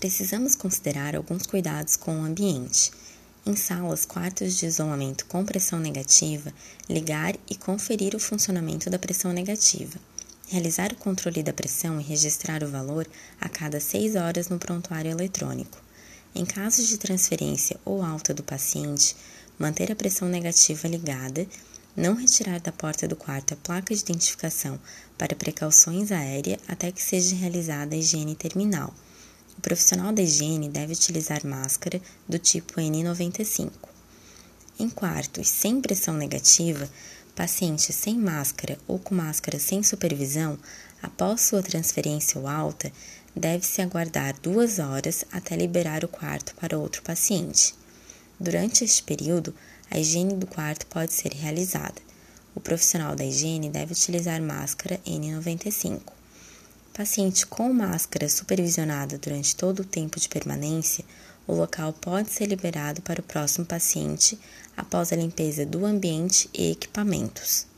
precisamos considerar alguns cuidados com o ambiente. Em salas, quartos de isolamento com pressão negativa, ligar e conferir o funcionamento da pressão negativa. Realizar o controle da pressão e registrar o valor a cada 6 horas no prontuário eletrônico. Em casos de transferência ou alta do paciente, manter a pressão negativa ligada, não retirar da porta do quarto a placa de identificação para precauções aéreas até que seja realizada a higiene terminal. O profissional da higiene deve utilizar máscara do tipo N95. Em quartos sem pressão negativa, paciente sem máscara ou com máscara sem supervisão, após sua transferência ou alta, deve-se aguardar duas horas até liberar o quarto para outro paciente. Durante este período, a higiene do quarto pode ser realizada. O profissional da higiene deve utilizar máscara N95. Paciente com máscara supervisionada durante todo o tempo de permanência, o local pode ser liberado para o próximo paciente após a limpeza do ambiente e equipamentos.